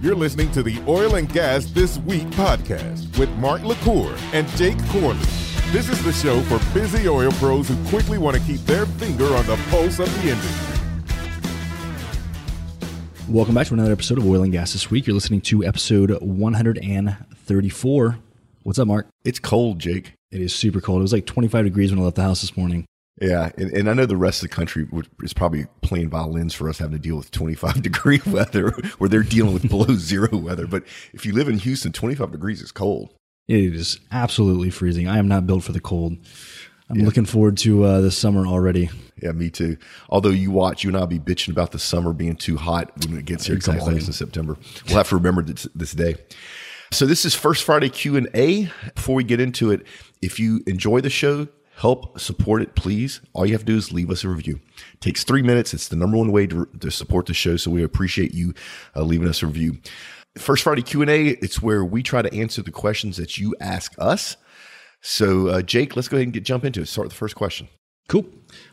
You're listening to the Oil and Gas This Week podcast with Mark LaCour and Jake Corley. This is the show for busy oil pros who quickly want to keep their finger on the pulse of the industry. Welcome back to another episode of Oil and Gas This Week. You're listening to episode 134. What's up, Mark? It's cold, Jake. It is super cold. It was like 25 degrees when I left the house this morning. Yeah, and, and, I know the rest of the country is probably playing violins for us having to deal with 25 degree weather, where they're dealing with below zero weather. But if you live in Houston, 25 degrees is cold. It is absolutely freezing. I am not built for the cold. I'm yeah. looking forward to uh, the summer already. Yeah, me too. Although you watch, you and I'll be bitching about the summer being too hot when it gets here exactly. a couple days in September. We'll have to remember this, this day. So this is First Friday Q and A. Before we get into it, if you enjoy the show, help support it, please. All you have to do is leave us a review. It takes three minutes. It's the number one way to, to support the show. So we appreciate you uh, leaving us a review. First Friday Q and A. It's where we try to answer the questions that you ask us. So uh, Jake, let's go ahead and get jump into it. Start with the first question. Cool.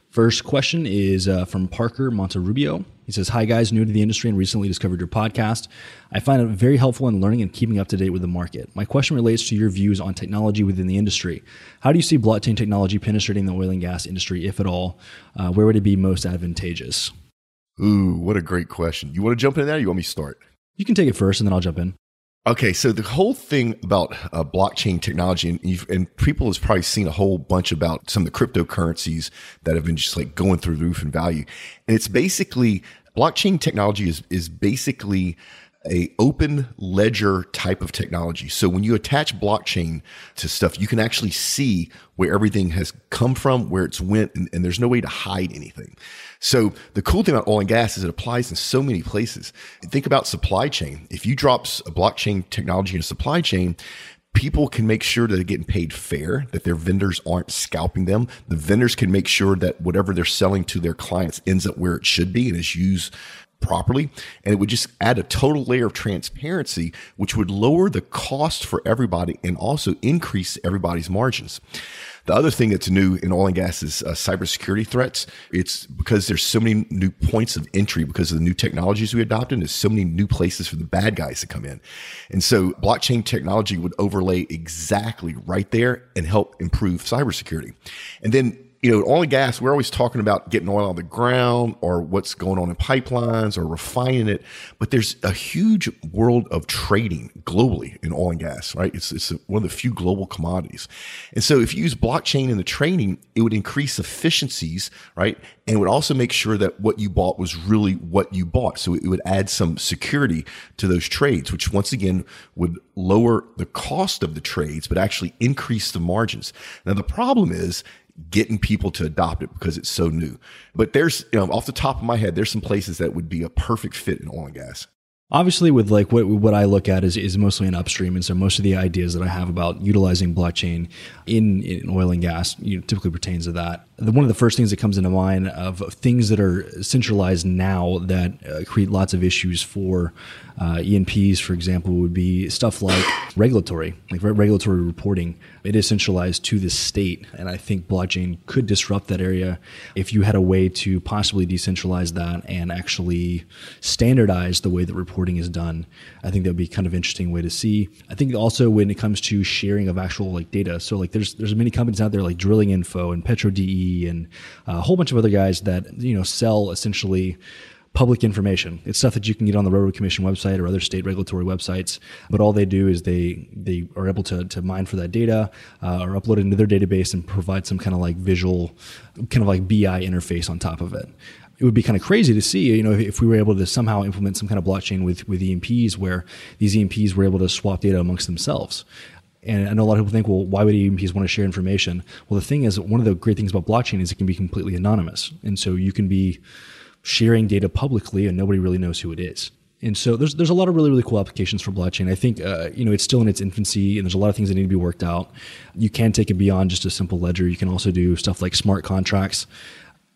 First question is uh, from Parker Monterubio. He says, Hi, guys, new to the industry and recently discovered your podcast. I find it very helpful in learning and keeping up to date with the market. My question relates to your views on technology within the industry. How do you see blockchain technology penetrating the oil and gas industry, if at all? Uh, where would it be most advantageous? Ooh, what a great question. You want to jump in there? you want me to start? You can take it first and then I'll jump in. Okay, so the whole thing about uh, blockchain technology, and, and people has probably seen a whole bunch about some of the cryptocurrencies that have been just like going through the roof in value, and it's basically blockchain technology is is basically a open ledger type of technology. So when you attach blockchain to stuff, you can actually see where everything has come from, where it's went, and, and, there's no way to hide anything. So the cool thing about oil and gas is it applies in so many places. Think about supply chain. If you drop a blockchain technology in a supply chain, people can make sure that they're getting paid fair, that their vendors aren't scalping them. The vendors can make sure that whatever they're selling to their clients ends up where it should be and is used properly. And it would just add a total layer of transparency, which would lower the cost for everybody and also increase everybody's margins. The other thing that's new in oil and gas is uh, cybersecurity threats. It's because there's so many new points of entry because of the new technologies we adopted. There's so many new places for the bad guys to come in. And so blockchain technology would overlay exactly right there and help improve cybersecurity. And then you know, oil and gas, we're always talking about getting oil on the ground or what's going on in pipelines or refining it. But there's a huge world of trading globally in oil and gas, right? It's, it's one of the few global commodities. And so if you use blockchain in the trading, it would increase efficiencies, right? And it would also make sure that what you bought was really what you bought. So it would add some security to those trades, which once again would lower the cost of the trades, but actually increase the margins. Now, the problem is, getting people to adopt it because it's so new. But there's, you know, off the top of my head, there's some places that would be a perfect fit in oil and gas. Obviously, with like what what I look at is is mostly an upstream, and so most of the ideas that I have about utilizing blockchain in, in oil and gas you know, typically pertains to that. The, one of the first things that comes into mind of things that are centralized now that uh, create lots of issues for uh, E&Ps, for example, would be stuff like regulatory, like regulatory reporting. It is centralized to the state, and I think blockchain could disrupt that area if you had a way to possibly decentralize that and actually standardize the way that reporting is done. I think that would be kind of interesting way to see. I think also when it comes to sharing of actual like data, so like there's there's many companies out there like Drilling Info and PetroDE and a whole bunch of other guys that you know sell essentially public information. It's stuff that you can get on the Railroad Commission website or other state regulatory websites. But all they do is they they are able to, to mine for that data uh, or upload it into their database and provide some kind of like visual, kind of like BI interface on top of it. It would be kind of crazy to see, you know, if we were able to somehow implement some kind of blockchain with with E&Ps where these E&Ps were able to swap data amongst themselves. And I know a lot of people think, well, why would E&Ps want to share information? Well, the thing is, one of the great things about blockchain is it can be completely anonymous, and so you can be sharing data publicly and nobody really knows who it is. And so there's there's a lot of really really cool applications for blockchain. I think uh, you know it's still in its infancy, and there's a lot of things that need to be worked out. You can take it beyond just a simple ledger. You can also do stuff like smart contracts.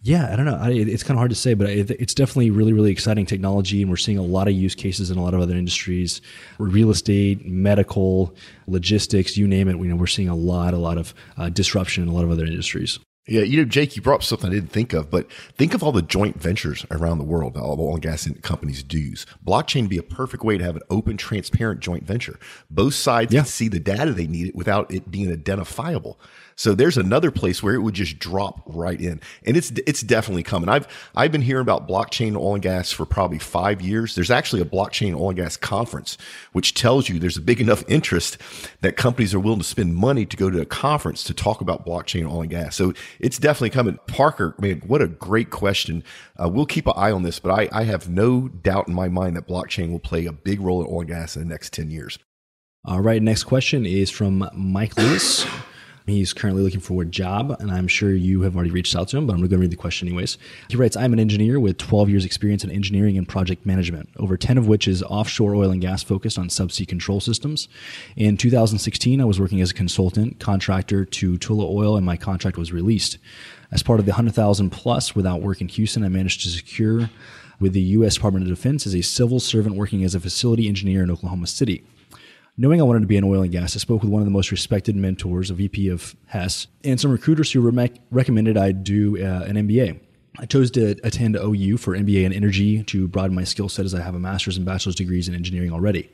Yeah, I don't know. I, it's kind of hard to say, but it's definitely really really exciting technology, and we're seeing a lot of use cases in a lot of other industries, real estate, medical, logistics, you name it. You know, we're seeing a lot a lot of uh, disruption in a lot of other industries. Yeah, you know, Jake, you brought up something I didn't think of, but think of all the joint ventures around the world all the oil and gas companies do. Blockchain would be a perfect way to have an open, transparent joint venture. Both sides yeah. can see the data they need it without it being identifiable. So there's another place where it would just drop right in, and it's it's definitely coming. I've I've been hearing about blockchain oil and gas for probably five years. There's actually a blockchain oil and gas conference, which tells you there's a big enough interest that companies are willing to spend money to go to a conference to talk about blockchain oil and gas. So it's definitely coming. Parker, man, what a great question. Uh, we'll keep an eye on this, but I, I have no doubt in my mind that blockchain will play a big role in oil and gas in the next ten years. All right, next question is from Mike Lewis. He's currently looking for a job, and I'm sure you have already reached out to him, but I'm going to read the question anyways. He writes I'm an engineer with 12 years' experience in engineering and project management, over 10 of which is offshore oil and gas focused on subsea control systems. In 2016, I was working as a consultant contractor to Tullow Oil, and my contract was released. As part of the 100,000 plus without work in Houston, I managed to secure with the U.S. Department of Defense as a civil servant working as a facility engineer in Oklahoma City. Knowing I wanted to be in oil and gas, I spoke with one of the most respected mentors, a VP of Hess, and some recruiters who re- recommended I do uh, an MBA. I chose to attend OU for MBA in energy to broaden my skill set as I have a master's and bachelor's degrees in engineering already.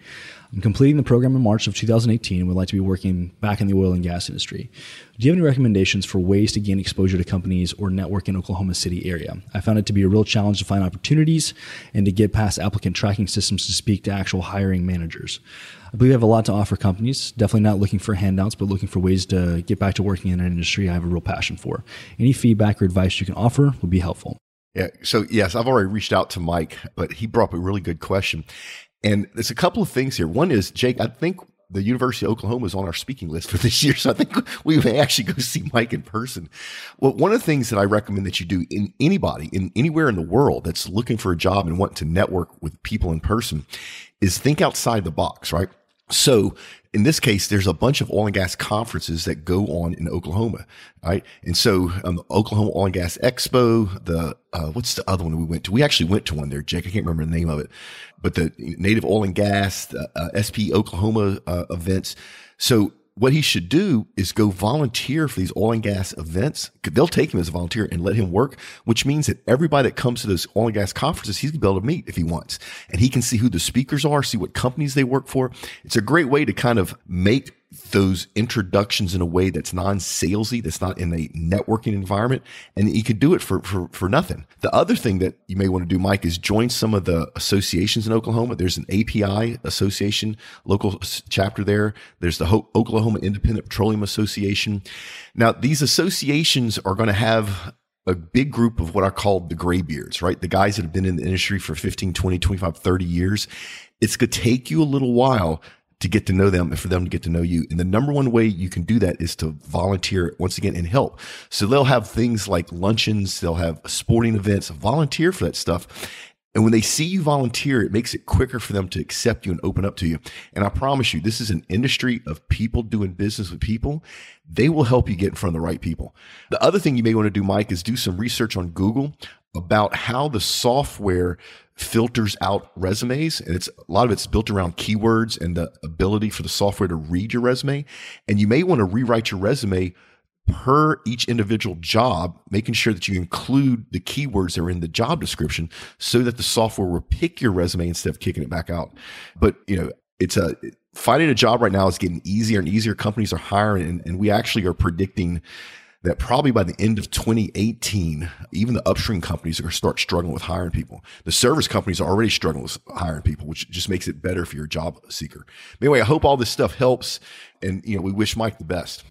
I'm completing the program in March of 2018 and would like to be working back in the oil and gas industry. Do you have any recommendations for ways to gain exposure to companies or network in Oklahoma City area? I found it to be a real challenge to find opportunities and to get past applicant tracking systems to speak to actual hiring managers. I believe have a lot to offer companies. Definitely not looking for handouts, but looking for ways to get back to working in an industry I have a real passion for. Any feedback or advice you can offer would be helpful. Yeah. So yes, I've already reached out to Mike, but he brought up a really good question. And there's a couple of things here. One is, Jake, I think the University of Oklahoma is on our speaking list for this year. So I think we may actually go see Mike in person. Well, one of the things that I recommend that you do in anybody, in anywhere in the world that's looking for a job and want to network with people in person is think outside the box, right? So in this case, there's a bunch of oil and gas conferences that go on in Oklahoma, right? And so um, Oklahoma Oil and Gas Expo, the uh, what's the other one we went to? We actually went to one there, Jake. I can't remember the name of it, but the Native Oil and Gas, the, uh, SPE Oklahoma uh, events. So what he should do is go volunteer for these oil and gas events. They'll take him as a volunteer and let him work, which means that everybody that comes to those oil and gas conferences, he's gonna be able to meet if he wants. And he can see who the speakers are, see what companies they work for. It's a great way to kind of make those introductions in a way that's non-salesy, that's not in a networking environment, and you could do it for, for, for nothing. The other thing that you may want to do, Mike, is join some of the associations in Oklahoma. There's an API association, local chapter there. There's the Ho- Oklahoma Independent Petroleum Association. Now, these associations are going to have a big group of what are called the graybeards, right? The guys that have been in the industry for 15, 20, 25, 30 years. It's going to take you a little while to get to know them and for them to get to know you. And the number one way you can do that is to volunteer once again and help. So they'll have things like luncheons, they'll have sporting events, volunteer for that stuff. And when they see you volunteer, it makes it quicker for them to accept you and open up to you. And I promise you, this is an industry of people doing business with people. They will help you get in front of the right people. The other thing you may want to do, Mike, is do some research on Google about how the software filters out resumes and it's a lot of it's built around keywords and the ability for the software to read your resume and you may want to rewrite your resume per each individual job making sure that you include the keywords that are in the job description so that the software will pick your resume instead of kicking it back out but you know it's a finding a job right now is getting easier and easier companies are hiring and, and we actually are predicting that probably by the end of 2018, even the upstream companies are going to start struggling with hiring people. The service companies are already struggling with hiring people, which just makes it better for you're job seeker. Anyway, I hope all this stuff helps, and you know we wish Mike the best.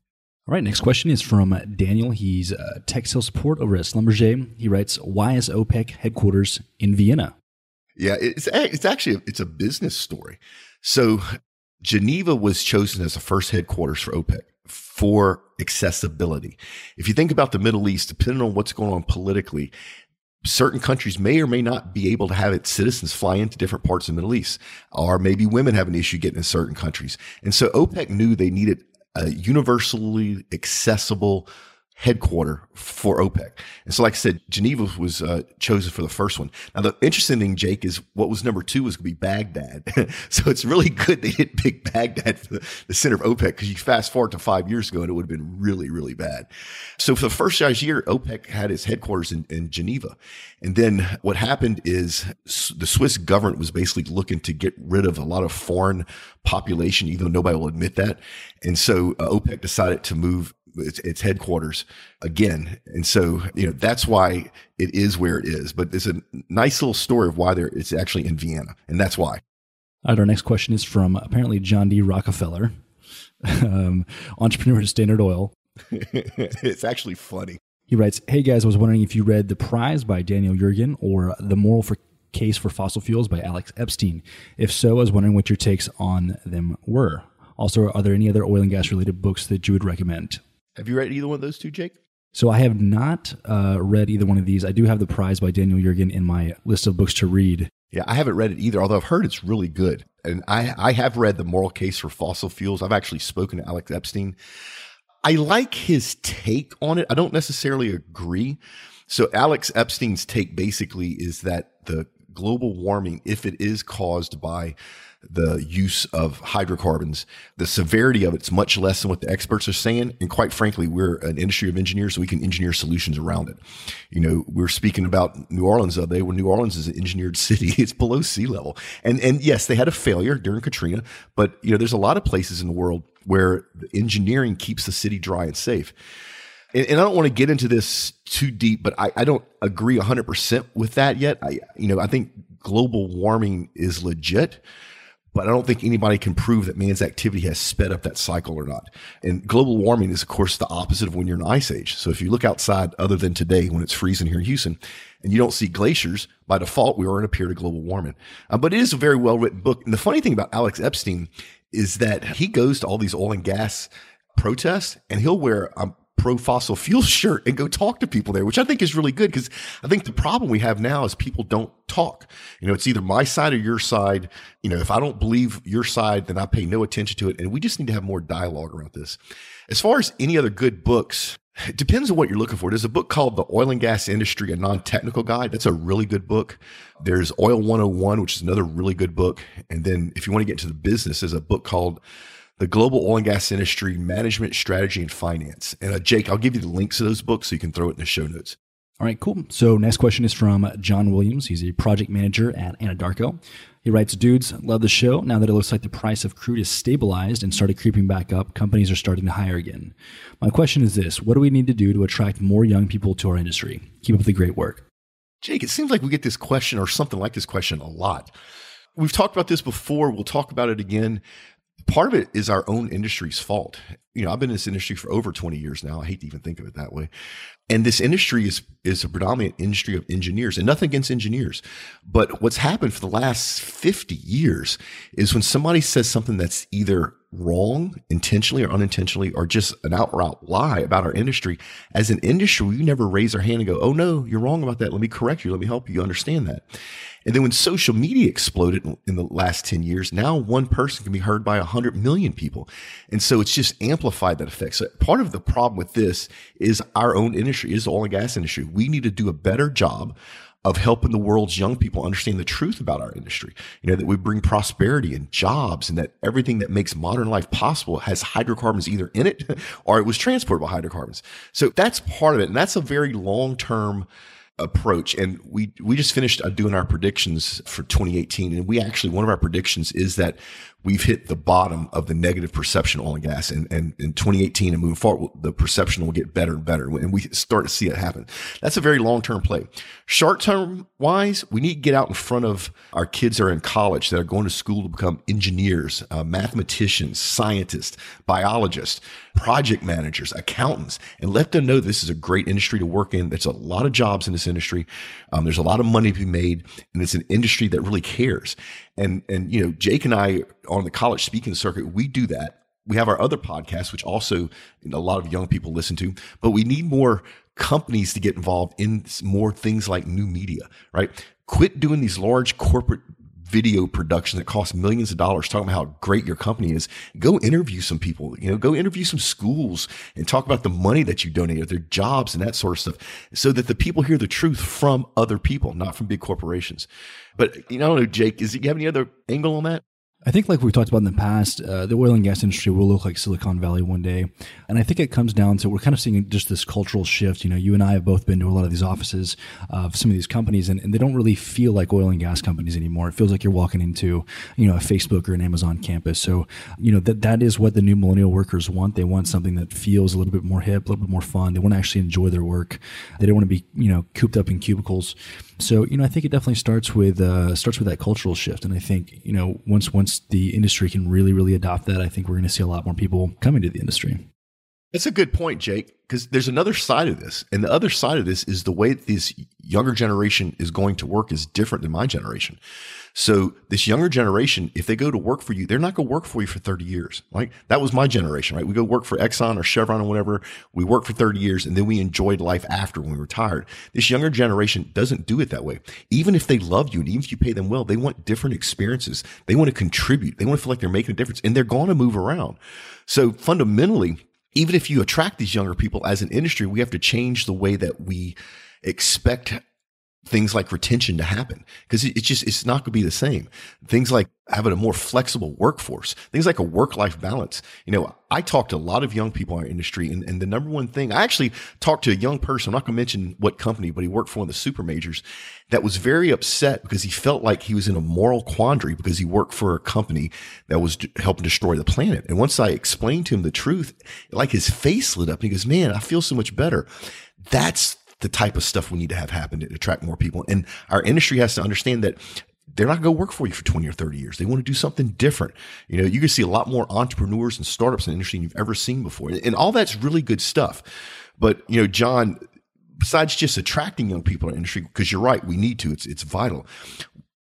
All right, next question is from Daniel. He's uh, tech sales support over at Schlumberger. He writes, "Why is OPEC headquarters in Vienna?" Yeah, it's it's actually a, it's a business story. So Geneva was chosen as the first headquarters for OPEC for accessibility. If you think about the Middle East, depending on what's going on politically, certain countries may or may not be able to have its citizens fly into different parts of the Middle East, or maybe women have an issue getting in certain countries. And so OPEC knew they needed a universally accessible headquarter for OPEC. And so, like I said, Geneva was uh, chosen for the first one. Now, the interesting thing, Jake, is what was number two was going to be Baghdad. so it's really good they didn't pick Baghdad for the, the center of OPEC because you fast forward to five years ago and it would have been really, really bad. So for the first year, OPEC had its headquarters in, in Geneva. And then what happened is the Swiss government was basically looking to get rid of a lot of foreign population, even though nobody will admit that. And so uh, OPEC decided to move its, its headquarters again. And so, you know, that's why it is where it is. But it's a nice little story of why there it's actually in Vienna. And that's why. All right, our next question is from apparently John D. Rockefeller, um, entrepreneur at Standard Oil. it's actually funny. He writes, Hey guys, I was wondering if you read The Prize by Daniel Yergin or The Moral for Case for Fossil Fuels by Alex Epstein. If so, I was wondering what your takes on them were. Also, are there any other oil and gas related books that you would recommend? Have you read either one of those two, Jake? So I have not uh, read either one of these. I do have The Prize by Daniel Yergin in my list of books to read. Yeah, I haven't read it either, although I've heard it's really good. And I, I have read The Moral Case for Fossil Fuels. I've actually spoken to Alex Epstein. I like his take on it. I don't necessarily agree. So Alex Epstein's take basically is that the global warming, if it is caused by the use of hydrocarbons. The severity of it's much less than what the experts are saying. And quite frankly, we're an industry of engineers, so we can engineer solutions around it. You know, we are speaking about New Orleans the other day when New Orleans is an engineered city. It's below sea level. And, and yes, they had a failure during Katrina, but you know, there's a lot of places in the world where engineering keeps the city dry and safe. And, and I don't want to get into this too deep, but I, I don't agree 100% with that yet. I, you know, I think global warming is legit but I don't think anybody can prove that man's activity has sped up that cycle or not. And global warming is, of course, the opposite of when you're in ice age. So if you look outside, other than today when it's freezing here in Houston, and you don't see glaciers, by default, we are in a period of global warming. Uh, but it is a very well written book. And the funny thing about Alex Epstein is that he goes to all these oil and gas protests and he'll wear, um, pro fossil fuel shirt and go talk to people there, which I think is really good because I think the problem we have now is people don't talk. You know, it's either my side or your side. You know, if I don't believe your side, then I pay no attention to it. And we just need to have more dialogue around this. As far as any other good books, it depends on what you're looking for. There's a book called The Oil and Gas Industry, a non-technical guide. That's a really good book. There's Oil 101, which is another really good book. And then if you want to get into the business, there's a book called the global oil and gas industry management strategy and finance. And uh, Jake, I'll give you the links to those books so you can throw it in the show notes. All right, cool. So next question is from John Williams. He's a project manager at Anadarko. He writes, Dudes, love the show. Now that it looks like the price of crude is stabilized and started creeping back up, companies are starting to hire again. My question is this What do we need to do to attract more young people to our industry? Keep up the great work. Jake, it seems like we get this question or something like this question a lot. We've talked about this before. We'll talk about it again part of it is our own industry's fault. You know, I've been in this industry for over 20 years now. I hate to even think of it that way. And this industry is is a predominant industry of engineers and nothing against engineers. But what's happened for the last 50 years is when somebody says something that's either wrong intentionally or unintentionally or just an outright lie about our industry, as an industry, we never raise our hand and go, "Oh no, you're wrong about that. Let me correct you. Let me help you understand that." And then when social media exploded in the last 10 years, now one person can be heard by 100 million people. And so it's just amplified that effect. So part of the problem with this is our own industry, is the oil and gas industry. We need to do a better job of helping the world's young people understand the truth about our industry. You know, that we bring prosperity and jobs and that everything that makes modern life possible has hydrocarbons either in it or it was transported by hydrocarbons. So that's part of it. And that's a very long term approach. And we we just finished uh, doing our predictions for 2018, and we actually one of our predictions is that we've hit the bottom of the negative perception oil and gas. And, and in 2018 and moving forward, the perception will get better and better. And we start to see it happen. That's a very long term play. Short term wise, we need to get out in front of our kids that are in college that are going to school to become engineers, uh, mathematicians, scientists, biologists, project managers, accountants, and let them know this is a great industry to work in. There's a lot of jobs in this industry. Um, there's a lot of money to be made, and it's an industry that really cares. And and you know, Jake and I on the college speaking circuit, we do that. We have our other podcast, which also a lot of young people listen to, but we need more companies to get involved in more things like new media, right? Quit doing these large corporate video production that costs millions of dollars talking about how great your company is. Go interview some people, you know, go interview some schools and talk about the money that you donated, their jobs and that sort of stuff so that the people hear the truth from other people, not from big corporations. But you know, I don't know, Jake, is you have any other angle on that? I think, like we talked about in the past, uh, the oil and gas industry will look like Silicon Valley one day. And I think it comes down to we're kind of seeing just this cultural shift. You know, you and I have both been to a lot of these offices of some of these companies, and, and they don't really feel like oil and gas companies anymore. It feels like you're walking into, you know, a Facebook or an Amazon campus. So, you know, that, that is what the new millennial workers want. They want something that feels a little bit more hip, a little bit more fun. They want to actually enjoy their work. They don't want to be, you know, cooped up in cubicles. So, you know, I think it definitely starts with uh, starts with that cultural shift. And I think, you know, once once the industry can really, really adopt that, I think we're going to see a lot more people coming to the industry. That's a good point, Jake, because there's another side of this. And the other side of this is the way that this younger generation is going to work is different than my generation. So this younger generation, if they go to work for you, they're not going to work for you for 30 years. Like that was my generation, right? We go work for Exxon or Chevron or whatever. We work for 30 years and then we enjoyed life after when we retired. This younger generation doesn't do it that way. Even if they love you and even if you pay them well, they want different experiences. They want to contribute. They want to feel like they're making a difference and they're going to move around. So fundamentally, even if you attract these younger people as an industry, we have to change the way that we expect things like retention to happen because it's just it's not going to be the same. Things like having a more flexible workforce things like a work-life balance. You know i talked to a lot of young people in our industry and, and the number one thing i actually talked to a young person i'm not going to mention what company but he worked for one of the super majors that was very upset because he felt like he was in a moral quandary because he worked for a company that was helping destroy the planet. And once i explained to him the truth like his face lit up and he goes man i feel so much better. That's the type of stuff we need to have happen to attract more people. And our industry has to understand that they're not going to work for you for 20 or 30 years. They want to do something different. You know, you can see a lot more entrepreneurs and startups in the industry than you've ever seen before. And all that's really good stuff. But, you know, John, besides just attracting young people in the industry, because you're right, we need to, it's, it's vital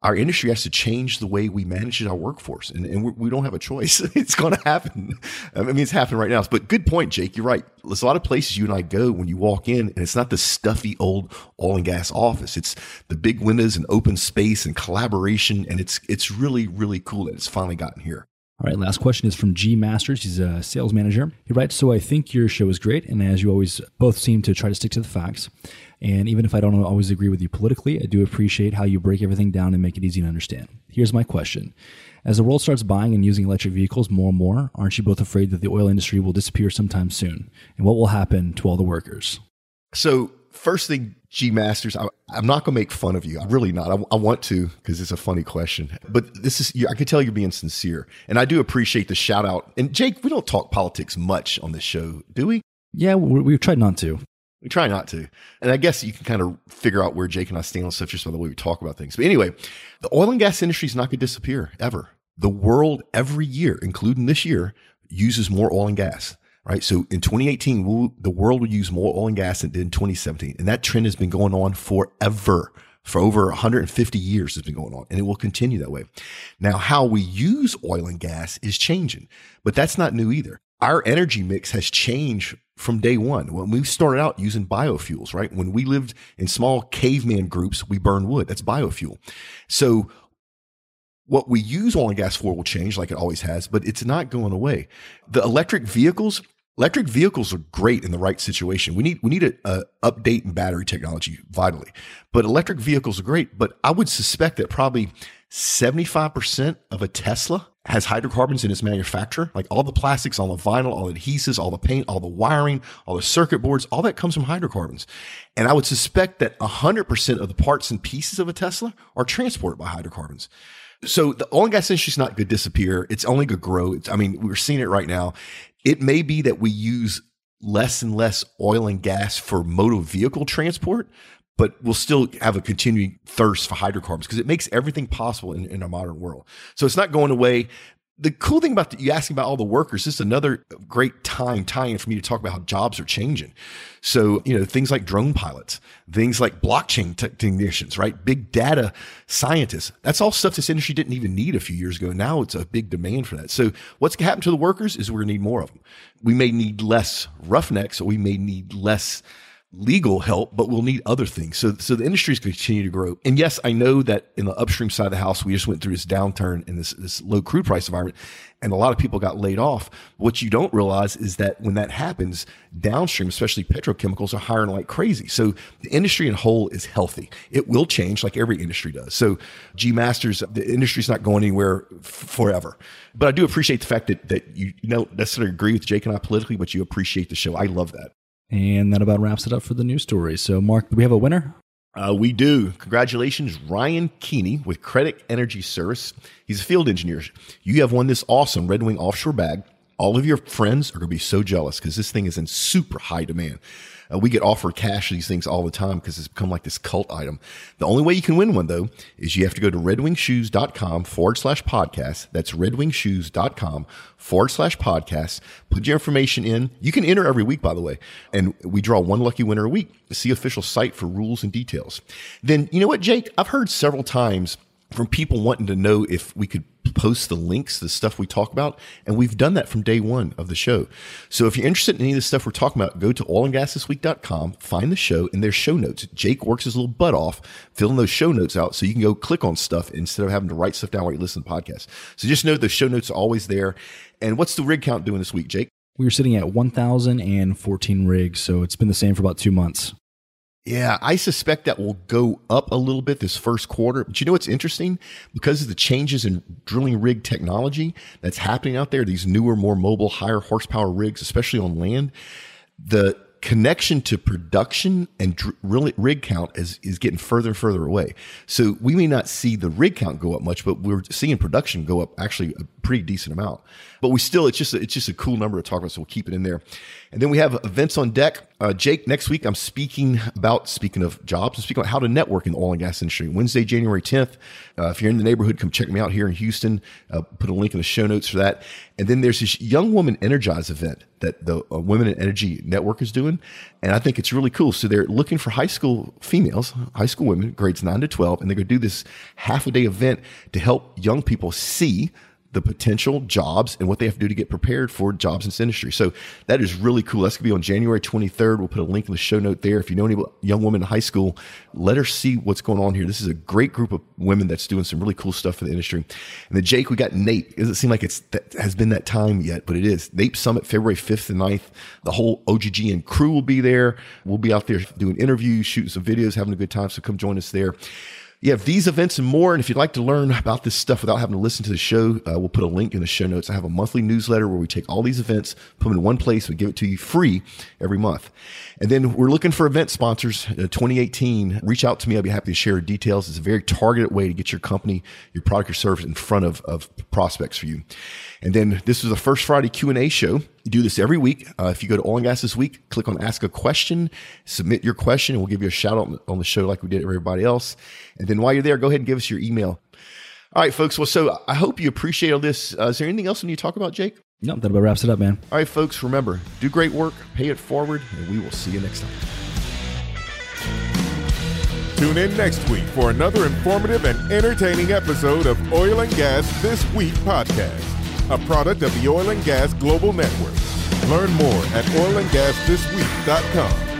our industry has to change the way we manage our workforce, and, and we don't have a choice. it's going to happen. I mean, it's happening right now. But good point, Jake. You're right. There's a lot of places you and I go when you walk in, and it's not the stuffy old oil and gas office. It's the big windows and open space and collaboration, and it's it's really really cool that it's finally gotten here. All right, last question is from G Masters. He's a sales manager. He writes, So I think your show is great, and as you always both seem to try to stick to the facts. And even if I don't always agree with you politically, I do appreciate how you break everything down and make it easy to understand. Here's my question. As the world starts buying and using electric vehicles more and more, aren't you both afraid that the oil industry will disappear sometime soon? And what will happen to all the workers? So, first thing, G Masters, I, am not going to make fun of you. I'm really not. I, I want to because it's a funny question. But this is, I can tell you're being sincere. And I do appreciate the shout out. And Jake, we don't talk politics much on this show, do we? Yeah, we, we tried not to. We try not to. And I guess you can kind of figure out where Jake and I stand on stuff just by the way we talk about things. But anyway, the oil and gas industry is not going to disappear ever. The world every year, including this year, uses more oil and gas, right? So in 2018, we'll, the world will use more oil and gas than in 2017. And that trend has been going on forever. For over 150 years has been going on and it will continue that way. Now, how we use oil and gas is changing, but that's not new either our energy mix has changed from day one. When we started out using biofuels, right? When we lived in small caveman groups, we burned wood. That's biofuel. So what we use oil and gas for will change like it always has, but it's not going away. The electric vehicles, electric vehicles are great in the right situation. We need, we need a, update in battery technology vitally, but electric vehicles are great. But I would suspect that probably 75% of a Tesla has hydrocarbons in its manufacture. Like all the plastics, all the vinyl, all the adhesives, all the paint, all the wiring, all the circuit boards, all that comes from hydrocarbons. And I would suspect that 100% of the parts and pieces of a Tesla are transported by hydrocarbons. So the oil and gas industry is not going to disappear. It's only going to grow. It's, I mean, we're seeing it right now. It may be that we use less and less oil and gas for motor vehicle transport, but we'll still have a continuing thirst for hydrocarbons because it makes everything possible in, in a modern world. So it's not going away. The cool thing about the, you asking about all the workers, this is another great time tie-in for me to talk about how jobs are changing. So, you know, things like drone pilots, things like blockchain technicians, right? Big data scientists. That's all stuff this industry didn't even need a few years ago. Now it's a big demand for that. So what's going to happen to the workers is we're going to need more of them. We may need less roughnecks or we may need less legal help, but we'll need other things. So, so the industry is going to continue to grow. And yes, I know that in the upstream side of the house, we just went through this downturn in this, this low crude price environment and a lot of people got laid off. What you don't realize is that when that happens, downstream, especially petrochemicals, are hiring like crazy. So the industry in whole is healthy. It will change like every industry does. So G Masters, the industry's not going anywhere f- forever. But I do appreciate the fact that that you don't necessarily agree with Jake and I politically, but you appreciate the show. I love that. And that about wraps it up for the news story. So, Mark, do we have a winner? Uh, we do. Congratulations, Ryan Keeney with Credit Energy Service. He's a field engineer. You have won this awesome Red Wing offshore bag. All of your friends are going to be so jealous because this thing is in super high demand. Uh, we get offered cash these things all the time because it's become like this cult item. The only way you can win one though is you have to go to redwingshoes.com forward slash podcast. That's redwingshoes.com forward slash podcast. Put your information in. You can enter every week, by the way. And we draw one lucky winner a week. See official site for rules and details. Then, you know what, Jake? I've heard several times from people wanting to know if we could post the links, the stuff we talk about. And we've done that from day one of the show. So if you're interested in any of the stuff we're talking about, go to oilandgasthisweek.com, find the show, and there's show notes. Jake works his little butt off filling those show notes out so you can go click on stuff instead of having to write stuff down while you listen to podcasts. So just know the show notes are always there. And what's the rig count doing this week, Jake? We were sitting at 1,014 rigs, so it's been the same for about two months. Yeah, I suspect that will go up a little bit this first quarter. But you know what's interesting? Because of the changes in drilling rig technology that's happening out there, these newer, more mobile, higher horsepower rigs, especially on land, the connection to production and dr- rig count is, is getting further and further away. So we may not see the rig count go up much, but we're seeing production go up actually a pretty decent amount. But we still, it's just, a, it's just a cool number to talk about. So we'll keep it in there. And then we have events on deck. Uh, Jake, next week I'm speaking about, speaking of jobs, I'm speaking about how to network in the oil and gas industry. Wednesday, January 10th. Uh, if you're in the neighborhood, come check me out here in Houston. Uh, put a link in the show notes for that. And then there's this Young Woman Energize event that the uh, Women in Energy Network is doing. And I think it's really cool. So they're looking for high school females, high school women, grades 9 to 12, and they're going to do this half a day event to help young people see the potential jobs and what they have to do to get prepared for jobs in this industry. So that is really cool. That's going to be on January 23rd. We'll put a link in the show note there. If you know any young women in high school, let her see what's going on here. This is a great group of women that's doing some really cool stuff for the industry. And then Jake, we got NAPE. It doesn't seem like it's that has been that time yet, but it is. NAPE Summit, February 5th and 9th. The whole OGG and crew will be there. We'll be out there doing interviews, shooting some videos, having a good time. So come join us there you have these events and more. And if you'd like to learn about this stuff without having to listen to the show, uh, we'll put a link in the show notes. I have a monthly newsletter where we take all these events, put them in one place, we give it to you free every month. And then we're looking for event sponsors. Uh, 2018, reach out to me. I'll be happy to share details. It's a very targeted way to get your company, your product or service in front of, of prospects for you. And then this is the first Friday Q&A show. You do this every week. Uh, if you go to Oil and Gas this week, click on ask a question, submit your question, and we'll give you a shout out on the show like we did everybody else. And then while you're there, go ahead and give us your email. All right, folks. Well, so I hope you appreciate all this. Uh, is there anything else we need to talk about, Jake? No, that about wraps it up, man. All right, folks. Remember, do great work, pay it forward, and we will see you next time. Tune in next week for another informative and entertaining episode of Oil and Gas This Week podcast a product of the Oil and Gas Global Network. Learn more at oilandgasthisweek.com.